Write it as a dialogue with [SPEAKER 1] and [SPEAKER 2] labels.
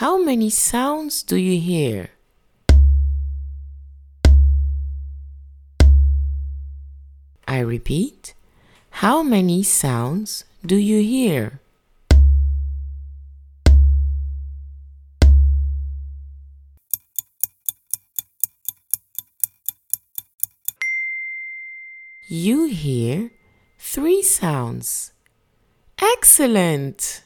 [SPEAKER 1] How many sounds do you hear? I repeat, how many sounds do you hear? You hear three sounds. Excellent!